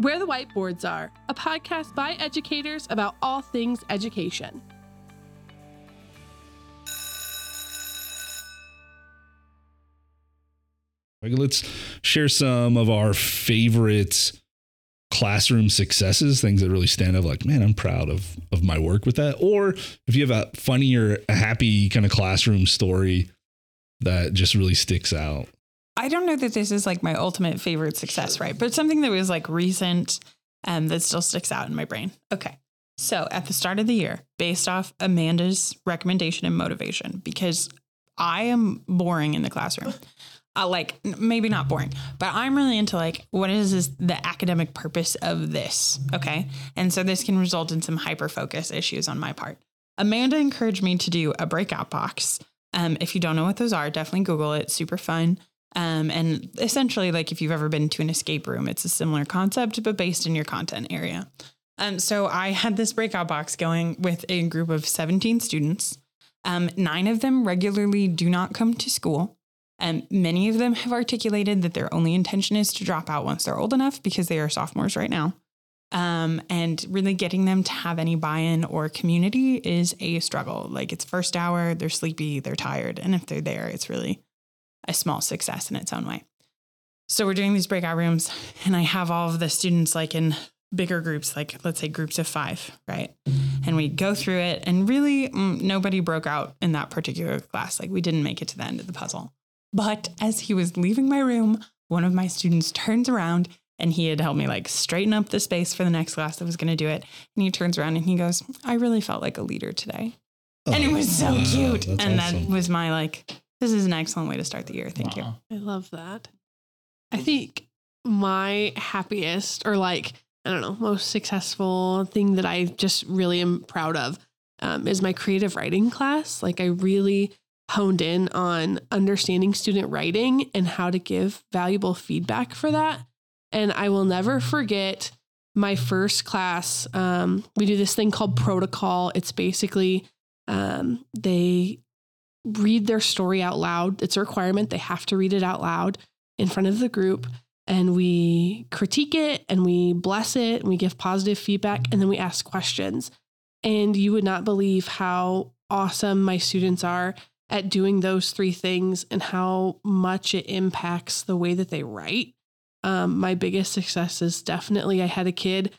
Where the Whiteboards Are, a podcast by educators about all things education. Let's share some of our favorite classroom successes, things that really stand out. Like, man, I'm proud of of my work with that. Or if you have a funny or a happy kind of classroom story that just really sticks out. I don't know that this is like my ultimate favorite success, right? But something that was like recent and that still sticks out in my brain. Okay. So at the start of the year, based off Amanda's recommendation and motivation, because I am boring in the classroom. Uh, like maybe not boring, but I'm really into like what is this, the academic purpose of this? Okay. And so this can result in some hyper focus issues on my part. Amanda encouraged me to do a breakout box. Um, if you don't know what those are, definitely Google it. Super fun. Um, and essentially, like if you've ever been to an escape room, it's a similar concept, but based in your content area. Um, so I had this breakout box going with a group of 17 students. Um, nine of them regularly do not come to school. And many of them have articulated that their only intention is to drop out once they're old enough because they are sophomores right now. Um, and really getting them to have any buy in or community is a struggle. Like it's first hour, they're sleepy, they're tired. And if they're there, it's really a small success in its own way. So we're doing these breakout rooms, and I have all of the students like in bigger groups, like let's say groups of five, right? And we go through it, and really mm, nobody broke out in that particular class. Like we didn't make it to the end of the puzzle. But as he was leaving my room, one of my students turns around and he had helped me like straighten up the space for the next class that was going to do it. And he turns around and he goes, I really felt like a leader today. Oh, and it was so wow, cute. And awesome. that was my like, this is an excellent way to start the year. Thank you. I love that. I think my happiest or like, I don't know, most successful thing that I just really am proud of um, is my creative writing class. Like, I really honed in on understanding student writing and how to give valuable feedback for that. And I will never forget my first class. Um, we do this thing called protocol. It's basically um, they read their story out loud. It's a requirement. They have to read it out loud in front of the group. And we critique it and we bless it and we give positive feedback and then we ask questions. And you would not believe how awesome my students are at doing those three things and how much it impacts the way that they write. Um, my biggest success is definitely I had a kid.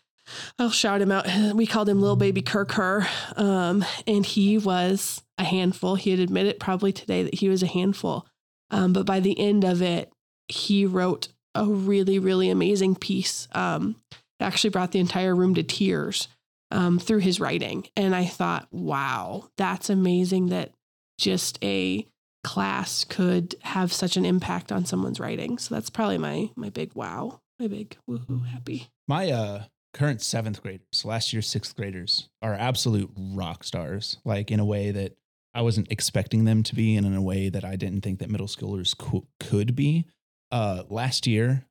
I'll shout him out. We called him Little Baby Kerr um, and he was a handful. He had admitted probably today that he was a handful. Um, but by the end of it, he wrote a really, really amazing piece. Um, it actually brought the entire room to tears um, through his writing. And I thought, wow, that's amazing that just a class could have such an impact on someone's writing. So that's probably my my big wow, my big woohoo happy. My uh current seventh graders, last year's sixth graders, are absolute rock stars. Like in a way that I wasn't expecting them to be, and in a way that I didn't think that middle schoolers co- could be. Uh, last year,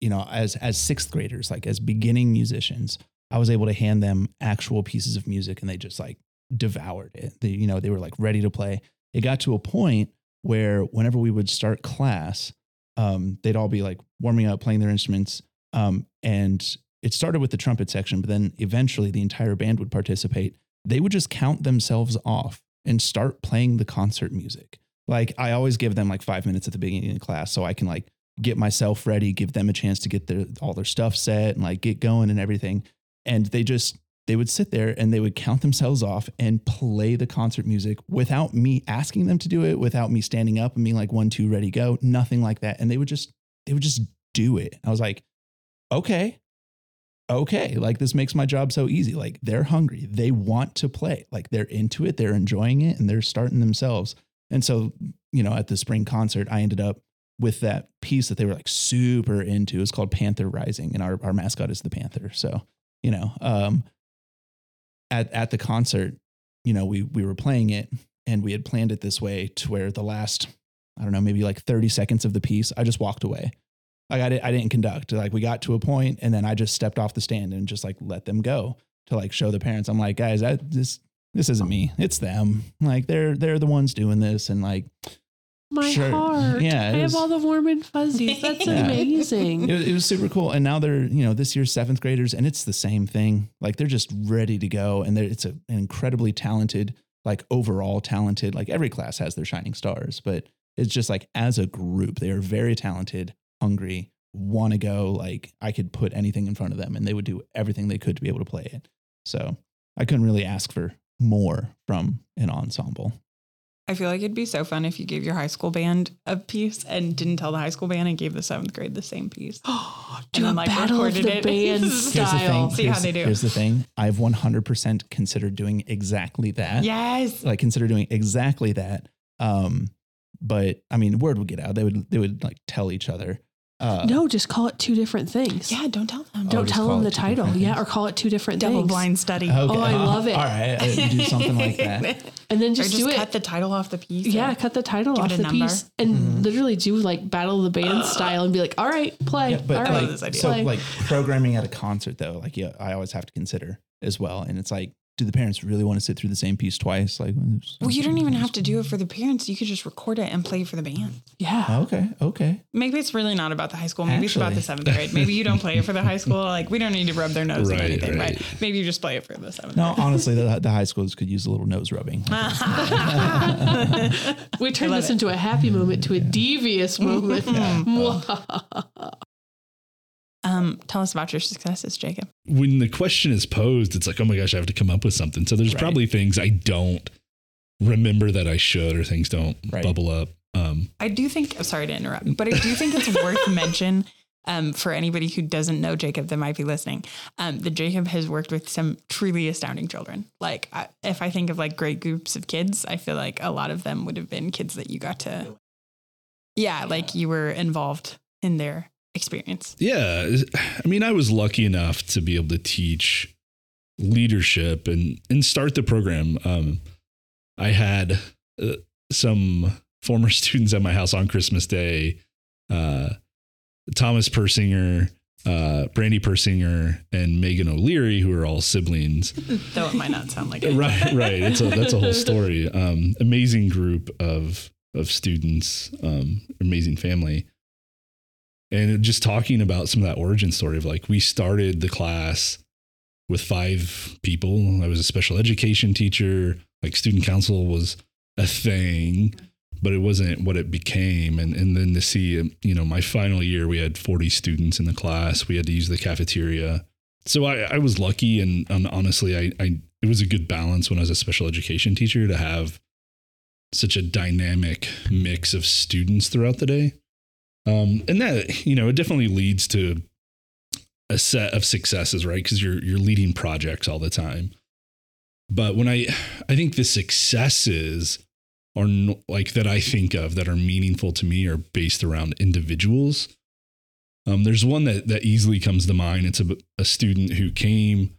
you know, as as sixth graders, like as beginning musicians, I was able to hand them actual pieces of music, and they just like devoured it. They, you know, they were like ready to play. It got to a point where whenever we would start class, um, they'd all be like warming up, playing their instruments, um, and it started with the trumpet section, but then eventually the entire band would participate. They would just count themselves off and start playing the concert music. Like I always give them like five minutes at the beginning of class so I can like get myself ready, give them a chance to get their all their stuff set and like get going and everything. And they just they would sit there and they would count themselves off and play the concert music without me asking them to do it, without me standing up and being like one, two, ready, go, nothing like that. And they would just they would just do it. I was like, okay, okay, like this makes my job so easy. Like they're hungry, they want to play, like they're into it, they're enjoying it, and they're starting themselves. And so, you know, at the spring concert, I ended up with that piece that they were like super into. It's called Panther Rising, and our, our mascot is the Panther. So, you know, um, at at the concert, you know, we we were playing it and we had planned it this way to where the last, I don't know, maybe like 30 seconds of the piece, I just walked away like I, did, I didn't conduct. Like we got to a point and then I just stepped off the stand and just like let them go to like show the parents. I'm like, guys, that this this isn't me. It's them. Like they're they're the ones doing this and like my Sure. heart. Yeah, I was- have all the warm and fuzzies. That's Yeah. amazing. it, it was super cool. And now they're, you know, this year's seventh graders, and it's the same thing. Like they're just ready to go, and they're, it's a, an incredibly talented, like overall talented. Like every class has their shining stars, but it's just like as a group, they are very talented, hungry, want to go. Like I could put anything in front of them, and they would do everything they could to be able to play it. So I couldn't really ask for more from an ensemble. I feel like it'd be so fun if you gave your high school band a piece and didn't tell the high school band and gave the seventh grade the same piece. Do then, a like, battle of recorded the it. band Here's the Here's style. thing. See how they do. Here's the thing. I've 100% considered doing exactly that. Yes. like consider doing exactly that. Um, but I mean, word would get out. They would they would like tell each other. Uh, No, just call it two different things. Yeah, don't tell them. Don't tell them the title. Yeah, or call it two different Double things. blind study. Okay. Oh, I love it. All right, do something like that. And then Or just, just do it. cut the title off the piece. yeah, cut the title off the number. piece and Mhm. literally do like battle of the band style and be like, all right, play. Yeah, but all I love right, this idea. so play. like programming at a concert though, like yeah, I always have to consider as well. And it's like, do the parents really want to sit through the same piece twice? Like, Well, you don't even have to do it for the parents. You could just record it and play it for the band. yeah. Oh, okay, okay. Maybe it's really not about the high school. Maybe it's about the seventh grade. Maybe you don't play it for the high school. Like we don't need to rub their nose Right, or anything, right. right. Maybe you just play it for the seventh. No, honestly, the, the high schools could use a little nose rubbing. We turned this it. into a happy moment to a devious moment. Mm-hmm. Um, tell us about your successes, Jacob. when the question is posed, it's like, oh my gosh, I have to come up with something. So there's Right. probably things I don't remember that I should, or things don't Right. bubble up. Um, I do think. Sorry to interrupt, but I do think it's worth mention um, for anybody who doesn't know Jacob that might be listening. Um, that Jacob has worked with some truly astounding children. Like, I, if I think of like great groups of kids, I feel like a lot of them would have been kids that you got to. Yeah, like you were involved in their experience. yeah, I mean, I was lucky enough to be able to teach leadership and and start the program. Um, I had uh, some former students at my house on Christmas Day. Uh, Thomas Persinger, uh, Brandy Persinger, and Megan O'Leary, who are all siblings. Though it might not sound like it. right right it's a that's a whole story um amazing group of of students um amazing family and just talking about some of that origin story of like we started the class with five people. I was a special education teacher. Like student council was a thing but it wasn't what it became. And and then to see um, you know my final year we had 40 students in the class. We had to use the cafeteria. So I, I was lucky and, and honestly I, I it was a good balance when I was a special education teacher to have such a dynamic mix of students throughout the day. Um, and that, you know, it definitely leads to a set of successes, right? Because you're you're leading projects all the time. But when I I think the successes are no, like that I think of that are meaningful to me are based around individuals. Um, there's one that that easily comes to mind. It's a, a student who came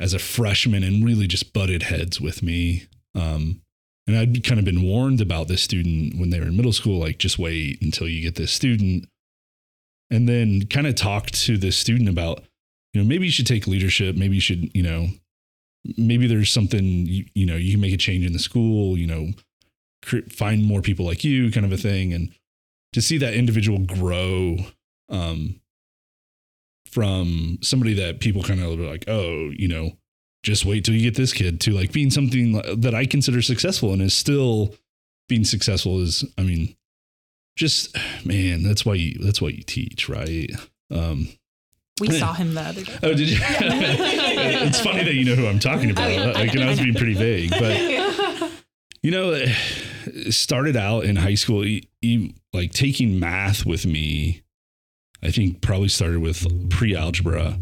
as a freshman and really just butted heads with me. Um, and I'd kind of been warned about this student when they were in middle school, like just wait until you get this student. And then kind of talked to this student about, you know, maybe you should take leadership. Maybe you should, you know, maybe there's something, you, you know, you can make a change in the school, you know, find more people like you kind of a thing. And to see that individual grow um, from somebody that people kind of like, oh, you know, just wait till you get this kid to like being something that I consider successful and is still being successful is, I mean, just man, that's why you that's why you teach, right? Um, We saw him the other day. oh, did you? it's funny that you know who I'm talking about. Oh, yeah. Like, and I was being pretty vague, but you know, started out in high school, he, he, like taking math with me. I think probably started with pre-algebra.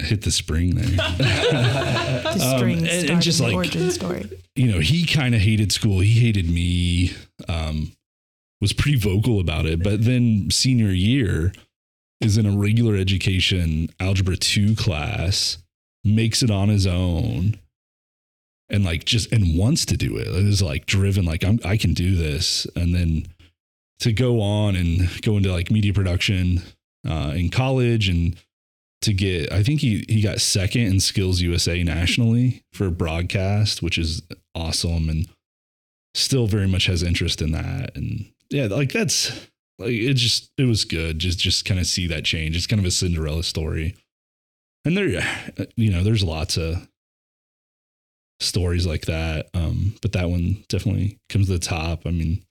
Hit the spring there. The Um, and- and just like- origin story. you know, he kind of hated school. He hated me. Um, was pretty vocal about it. But then senior year is in a regular education algebra two class, makes it on his own, and like just and wants to do it. It is like driven, like I'm, I can do this, and then to go on and go into like media production uh, in college and to get I think he he got second in Skills USA nationally for broadcast, which is awesome and still very much has interest in that. And yeah, like that's like it just it was good. Just just kind of see that change. It's kind of a Cinderella story. And there you know, there's lots of stories like that. Um, but that one definitely comes to the top. I mean,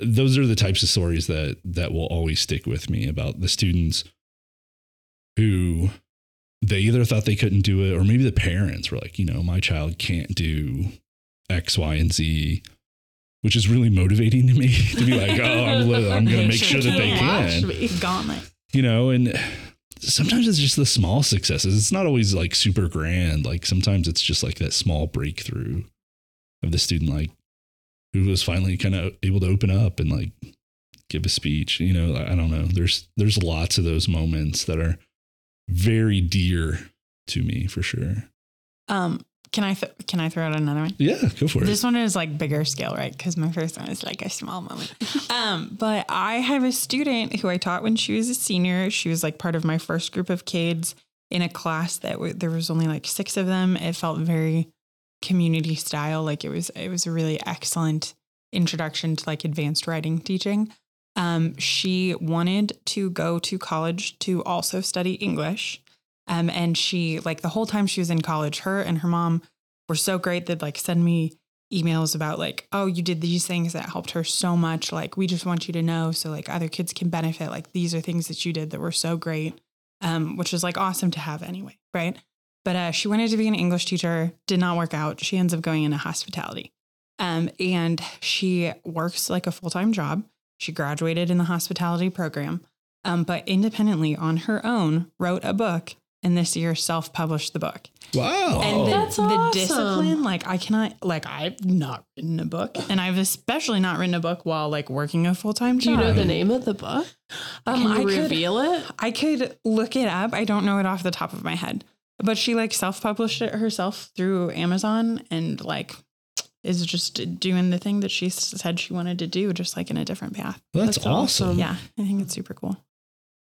those are the types of stories that that will always stick with me about the students who they either thought they couldn't do it or maybe the parents were like, you know, my child can't do X, Y, and Z, which is really motivating to me to be like, oh, I'm, I'm going to make sure that they can. Gauntlet. You know, and sometimes it's just the small successes. It's not always like super grand. Like sometimes it's just like that small breakthrough of the student, like who was finally kind of able to open up and like give a speech. You know, I don't know. There's there's lots of those moments that are very dear to me for sure. Um, can I th- can I throw out another one? Yeah, go for it. This one is like bigger scale, right? Because my first one is like a small moment. um, but I have a student who I taught when she was a senior. She was like part of my first group of kids in a class that w- there was only like six of them. It felt very community style. Like it was it was a really excellent introduction to like advanced writing teaching. Um, she wanted to go to college to also study English. Um, and she like the whole time she was in college, her and her mom were so great that like send me emails about like, oh, you did these things that helped her so much. Like, we just want you to know so like other kids can benefit. Like these are things that you did that were so great. Um, which is like awesome to have anyway, right? But uh, she wanted to be an English teacher, did not work out. She ends up going into hospitality. Um, and she works like a full time job. She graduated in the hospitality program, um, but independently on her own wrote a book and this year self published the book. Wow. And the, That's the awesome. discipline, like I cannot, like I've not written a book, and I've especially not written a book while like working a full time Do job. you know the name of the book? Um, Can you I could- reveal it? I could look it up. I don't know it off the top of my head, but she like self published it herself through Amazon and like is just doing the thing that she said she wanted to do, just like in a different path. That's, That's awesome. awesome. Yeah, I think it's super cool.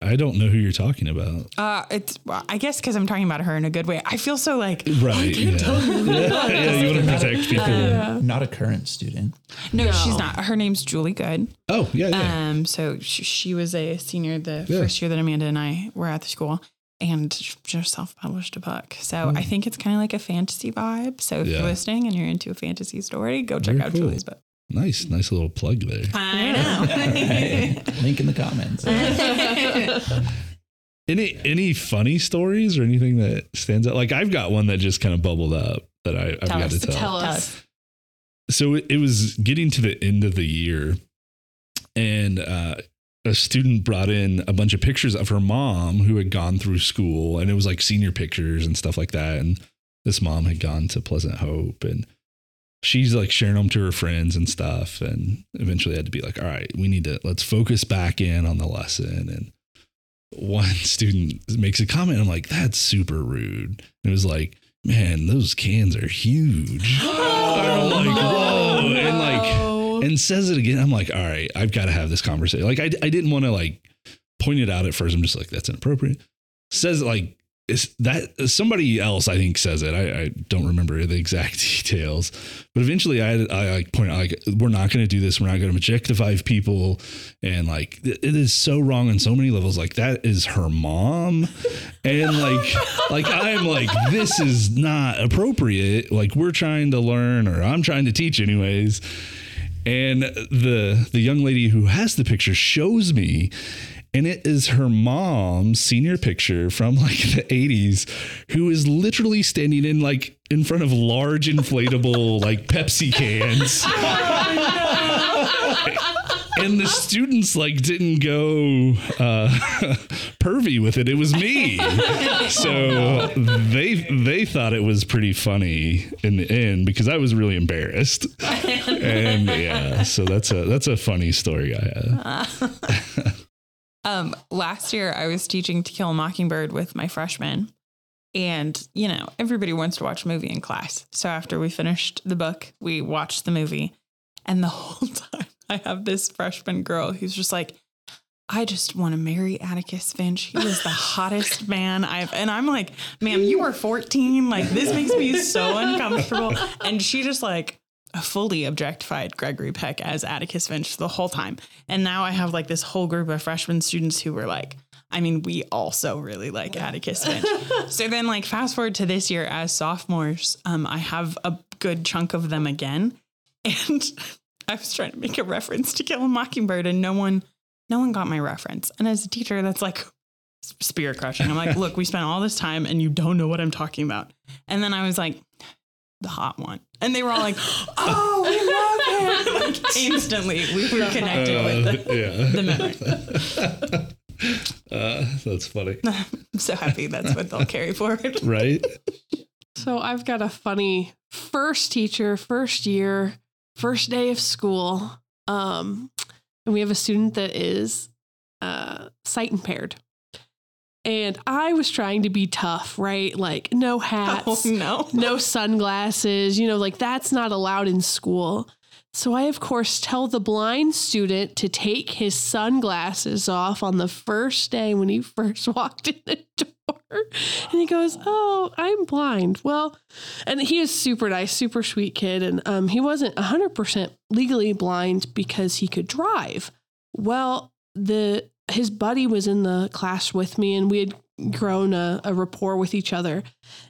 I don't know who you're talking about. Uh, it's well, I guess because I'm talking about her in a good way. I feel so like Right. can't yeah. tell you. yeah. yeah, you want to protect people. Yeah. Not a current student. no, No. she's not. Her name's Julie Good. Oh, yeah, yeah. Um, so she, she was a senior the Yeah. first year that Amanda and I were at the school, and just self-published a book. So Hmm. I think it's kind of like a fantasy vibe. So if Yeah. you're listening and you're into a fantasy story, go check Very out cool. Julie's book. nice, nice little plug there. I know. Link in the comments. Any any funny stories or anything that stands out? Like I've got one that just kind of bubbled up that I, I've Tell got us. to tell. Tell Tell us. so it, it was getting to the end of the year and uh, a student brought in a bunch of pictures of her mom who had gone through school and it was like senior pictures and stuff like that and this mom had gone to pleasant hope and she's like sharing them to her friends and stuff and eventually had to be like all right we need to let's focus back in on the lesson and one student makes a comment i'm like that's super rude it was like man those cans are huge I'm like, whoa. And says it again. I'm like, all right, I've got to have this conversation. Like, I, I didn't want to like point it out at first. I'm just like, that's inappropriate. Says it like, is that somebody else I think says it. I, I don't remember the exact details, but eventually I, I like point out like we're not going to do this. We're not going to objectify people, and like it it is so wrong on so many levels. Like that is her mom, and like like I'm like this is not appropriate. Like we're trying to learn, or I'm trying to teach anyways. And the the young lady who has the picture shows me and it is her mom's senior picture from like the 80s who is literally standing in like in front of large inflatable like Pepsi cans. Oh, and the students like didn't go uh pervy with it it was me so they they thought it was pretty funny in the end because i was really embarrassed and yeah so that's a that's a funny story i have Um, last year I was teaching To Kill a Mockingbird with my freshmen. And, you know, everybody wants to watch a movie in class. So after we finished the book, we watched the movie. And the whole time I have this freshman girl who's just like, I just want to marry Atticus Finch. He was the hottest man I've, and I'm like, ma'am, you were 14. Like, this makes me so uncomfortable. And she just like fully objectified Gregory Peck as Atticus Finch the whole time. And now I have like this whole group of freshman students who were like, I mean, we also really like Atticus Finch. so then, like, fast forward to this year as sophomores, um, I have a good chunk of them again. And I was trying to make a reference to Kill a Mockingbird, and no one, no one got my reference. And as a teacher, that's like spirit crushing. I'm like, look, we spent all this time, and you don't know what I'm talking about. And then I was like, the hot one, and they were all like, oh, we love him. like, instantly, we were connected with the, yeah. the memory. Uh, that's funny. I'm so happy that's what they'll carry forward. Right? So I've got a funny first teacher, first year, first day of school. Um, and we have a student that is uh, sight impaired. And I was trying to be tough, right? Like no hats, Oh no. no sunglasses, you know, like that's not allowed in school. So I, of course, tell the blind student to take his sunglasses off on the first day when he first walked in the door. And he goes, Oh, I'm blind. Well, and he is super nice, super sweet kid. And um, he wasn't 100% legally blind because he could drive. Well, the his buddy was in the class with me and we had grown a, a rapport with each other.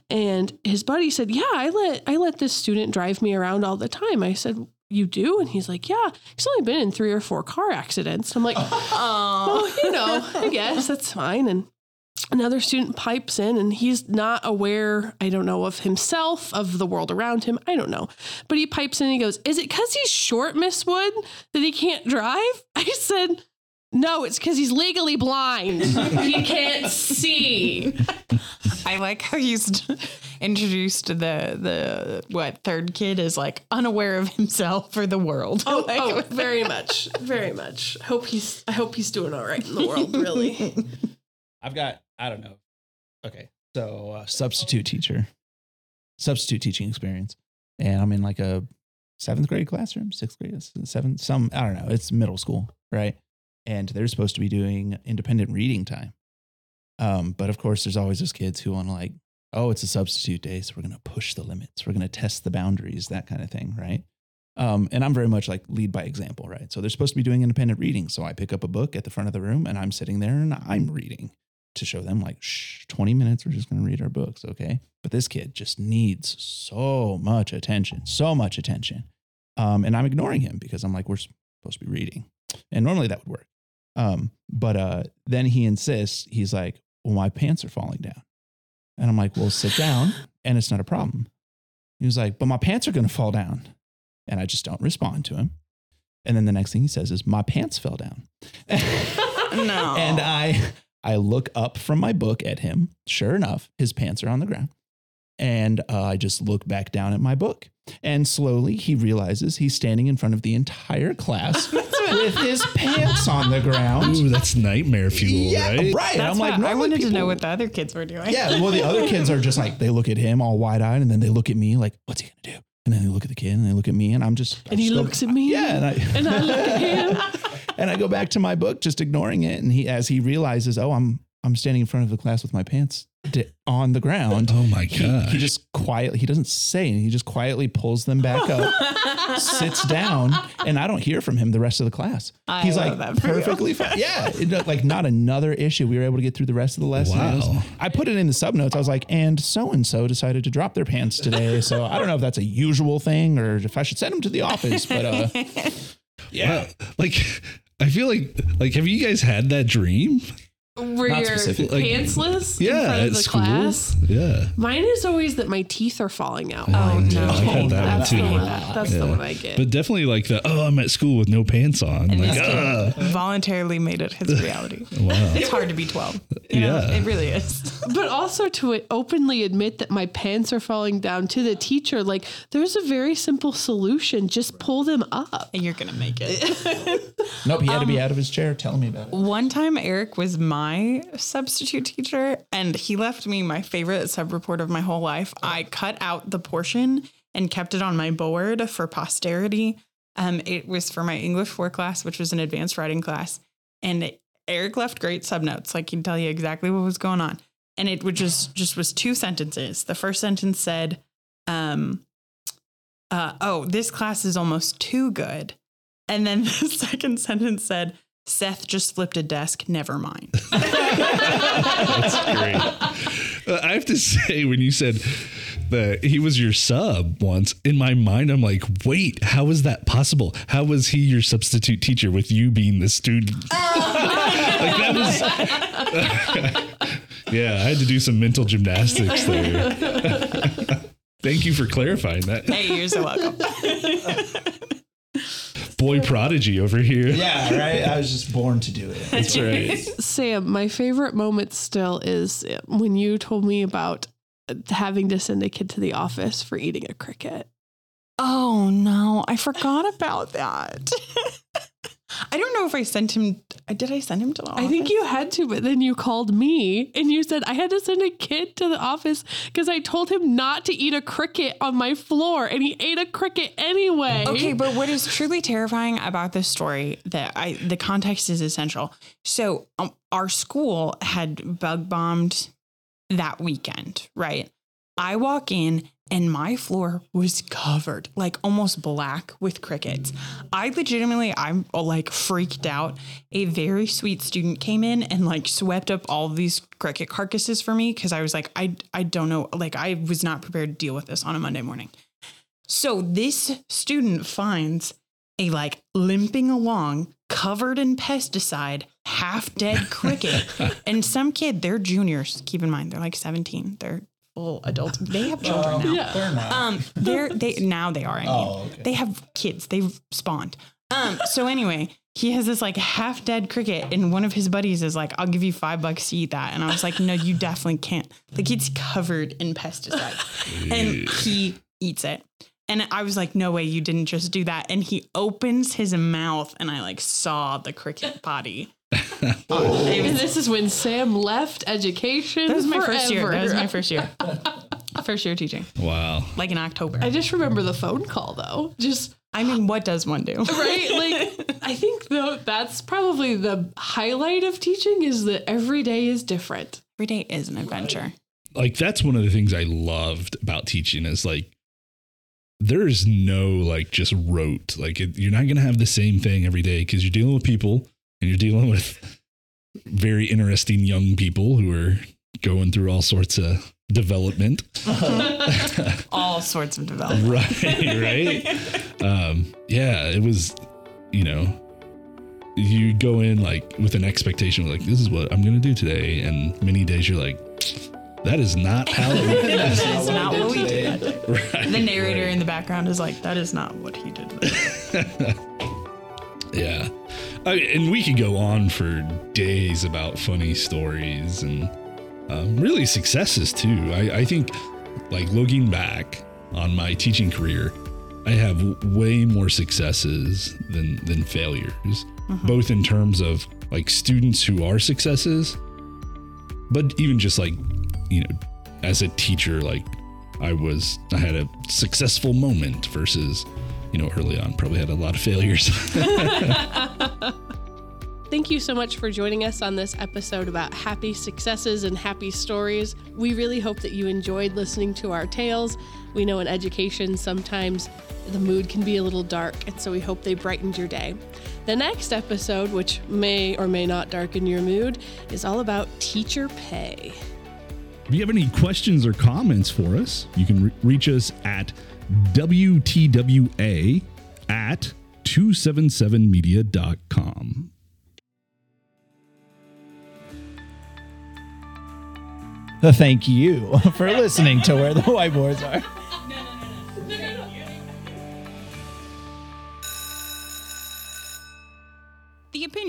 And his buddy said, Yeah, I let I let this student drive me around all the time. I said, You do? And he's like, Yeah, he's only been in three or four car accidents. I'm like, Oh. well, you know, I guess that's fine. And another student pipes in and he's not aware, I don't know, of himself, of the world around him. I don't know. But he pipes in and he goes, Is it because he's short, Miss Wood, that he can't drive? I said, No, it's because he's legally blind. he can't see. I like how he's introduced the the what third kid is like unaware of himself or the world. Oh, Like, oh, very much, very much. Hope he's. I hope he's doing all right in the world. Really. I've got, I don't know. Okay. So, uh, substitute teacher, substitute teaching experience. And I'm in like a seventh grade classroom, sixth grade, seventh, some, I don't know. It's middle school, right? And they're supposed to be doing independent reading time. Um, but of course, there's always those kids who want to like, oh, it's a substitute day. So we're going to push the limits. We're going to test the boundaries, that kind of thing, right? Um, and I'm very much like lead by example, right? So they're supposed to be doing independent reading. So I pick up a book at the front of the room and I'm sitting there and I'm reading to show them like, shh, 20 minutes, we're just going to read our books, okay? But this kid just needs so much attention, so much attention. Um, and I'm ignoring him because I'm like, we're supposed to be reading. And normally that would work. Um, but uh, then he insists, he's like, well, my pants are falling down. And I'm like, well, sit down and it's not a problem. He was like, but my pants are going to fall down. And I just don't respond to him. And then the next thing he says is, my pants fell down. no. And I I look up from my book at him. Sure enough, his pants are on the ground. And uh, I just look back down at my book. And slowly he realizes he's standing in front of the entire class with his pants on the ground. Ooh, that's nightmare fuel, yeah, right? right. That's I'm like, I normally wanted to know what the other kids were doing. Yeah, well, the other kids are just like they look at him all wide eyed, and then they look at me like, "What's he gonna do?" And then they look at the kid, and they look at me, and I'm just I And he just go- looks at me. Yeah, and I, And I look at him. and I go back to my book, just ignoring it. And he, as he realizes, oh, I'm I'm standing in front of the class with my pants di- on the ground. Oh my He, he just quietly, he doesn't say anything. He just quietly pulls them back up, sits down, and I don't hear from him the rest of the class. I He's love like that for you. perfectly fine. Yeah, it- like not another issue. We were able to get through the rest of the lesson. It was- Wow. I put it in the sub notes. I was like, and so and so decided to drop their pants today. So I don't know if that's a usual thing or if I should send them to the office. But uh, yeah, Wow. Like, I feel like, like, have you guys had that dream? Were Not you're specific. Like, pantsless in Yeah, front of the school. class? Yeah. Mine is always that my teeth are falling out. Oh, Mine no. I've had that one that's too. The one, that's the Yeah. one I get. But definitely like the, oh, I'm at school with no pants on. And like, this ah, kid voluntarily made it his reality. wow. It's hard to be 12. You know, Yeah. it really is. but also to openly admit that my pants are falling down to the teacher, like there's a very simple solution. Just pull them up. And you're going to make it. nope. He had to Um, be out of his chair telling me about it. One time, Eric was my substitute teacher, and he left me my favorite sub report of my whole life. I cut out the portion and kept it on my board for posterity. Um, it was for my English 4 class, which was an advanced writing class. And Eric left great sub notes, like he'd tell you exactly what was going on. And it would just just was two sentences. The first sentence said, um, uh, "Oh, this class is almost too good," and then the second sentence said, "Seth just flipped a desk. Never mind." That's great. Uh, I have to say, when you said that he was your sub once, in my mind, I'm like, wait, how is that possible? How was he your substitute teacher with you being the student? like that was. yeah, I had to do some mental gymnastics there. Thank you for clarifying that. hey, you're so welcome. Boy prodigy over here. Yeah, right. I was just born to do it. That's right. Sam, my favorite moment still is when you told me about having to send a kid to the office for eating a cricket. Oh no, I forgot about that. I don't know if I sent him. Did I send him to the office? I think you had to, but then you called me and you said I had to send a kid to the office because I told him not to eat a cricket on my floor and he ate a cricket anyway. Okay, but what is truly terrifying about this story that I the context is essential. So um, our school had bug bombed that weekend, right? I walk in and my floor was covered, like almost black with crickets. I legitimately, I'm uh, like freaked out. A very sweet student came in and like swept up all these cricket carcasses for me because I was like, I, I don't know, like I was not prepared to deal with this on a Monday morning. So this student finds a like limping along, covered in pesticide, half dead cricket. and some kid, they're juniors, keep in mind, they're like 17. They're full adults. They have children now. Yeah. They're not. Um, they're they now they are. I mean, Oh, okay. they have kids. They've spawned. Um, so anyway, he has this like half dead cricket, and one of his buddies is like, "I'll give you five bucks to eat that," and I was like, "No, you definitely can't." Like it's covered in pesticide, and he eats it. And I was like, "No way, you didn't just do that!" And he opens his mouth, and I like saw the cricket body. And oh. this is when Sam left education. That was my first year. That was my first year. First year teaching, Wow. like in October. I just remember the phone call though. Just I mean, what does one do? right like i think though that's probably the highlight of teaching is that every day is different Every day is an adventure. like that's one of the things I loved about teaching is like there's no like just rote like it, you're not gonna have the same thing every day because you're dealing with people and you're dealing with very interesting young people who are going through all sorts of development All sorts of development. right right um yeah it was you know you go in like with an expectation like this is what i'm gonna do today and many days you're like that is not how it That is not what we did. right, The narrator right. in the background is like, that is not what he did. yeah I, and we could go on for days about funny stories and um, really successes too. I, I think like looking back on my teaching career i have w- way more successes than than failures both in terms of like students who are successes but even just like you know as a teacher like i was i had a successful moment versus you know early on probably had a lot of failures Thank you so much for joining us on this episode about happy successes and happy stories. We really hope that you enjoyed listening to our tales. We know in education sometimes the mood can be a little dark, and so we hope they brightened your day. The next episode, which may or may not darken your mood, is all about teacher pay. If you have any questions or comments for us, you can re- reach us at WTWA at 277media.com. Thank you for listening to Where the Whiteboards Are.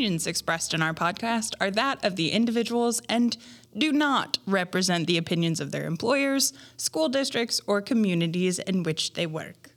Opinions expressed in our podcast are that of the individuals and do not represent the opinions of their employers, school districts, or communities in which they work.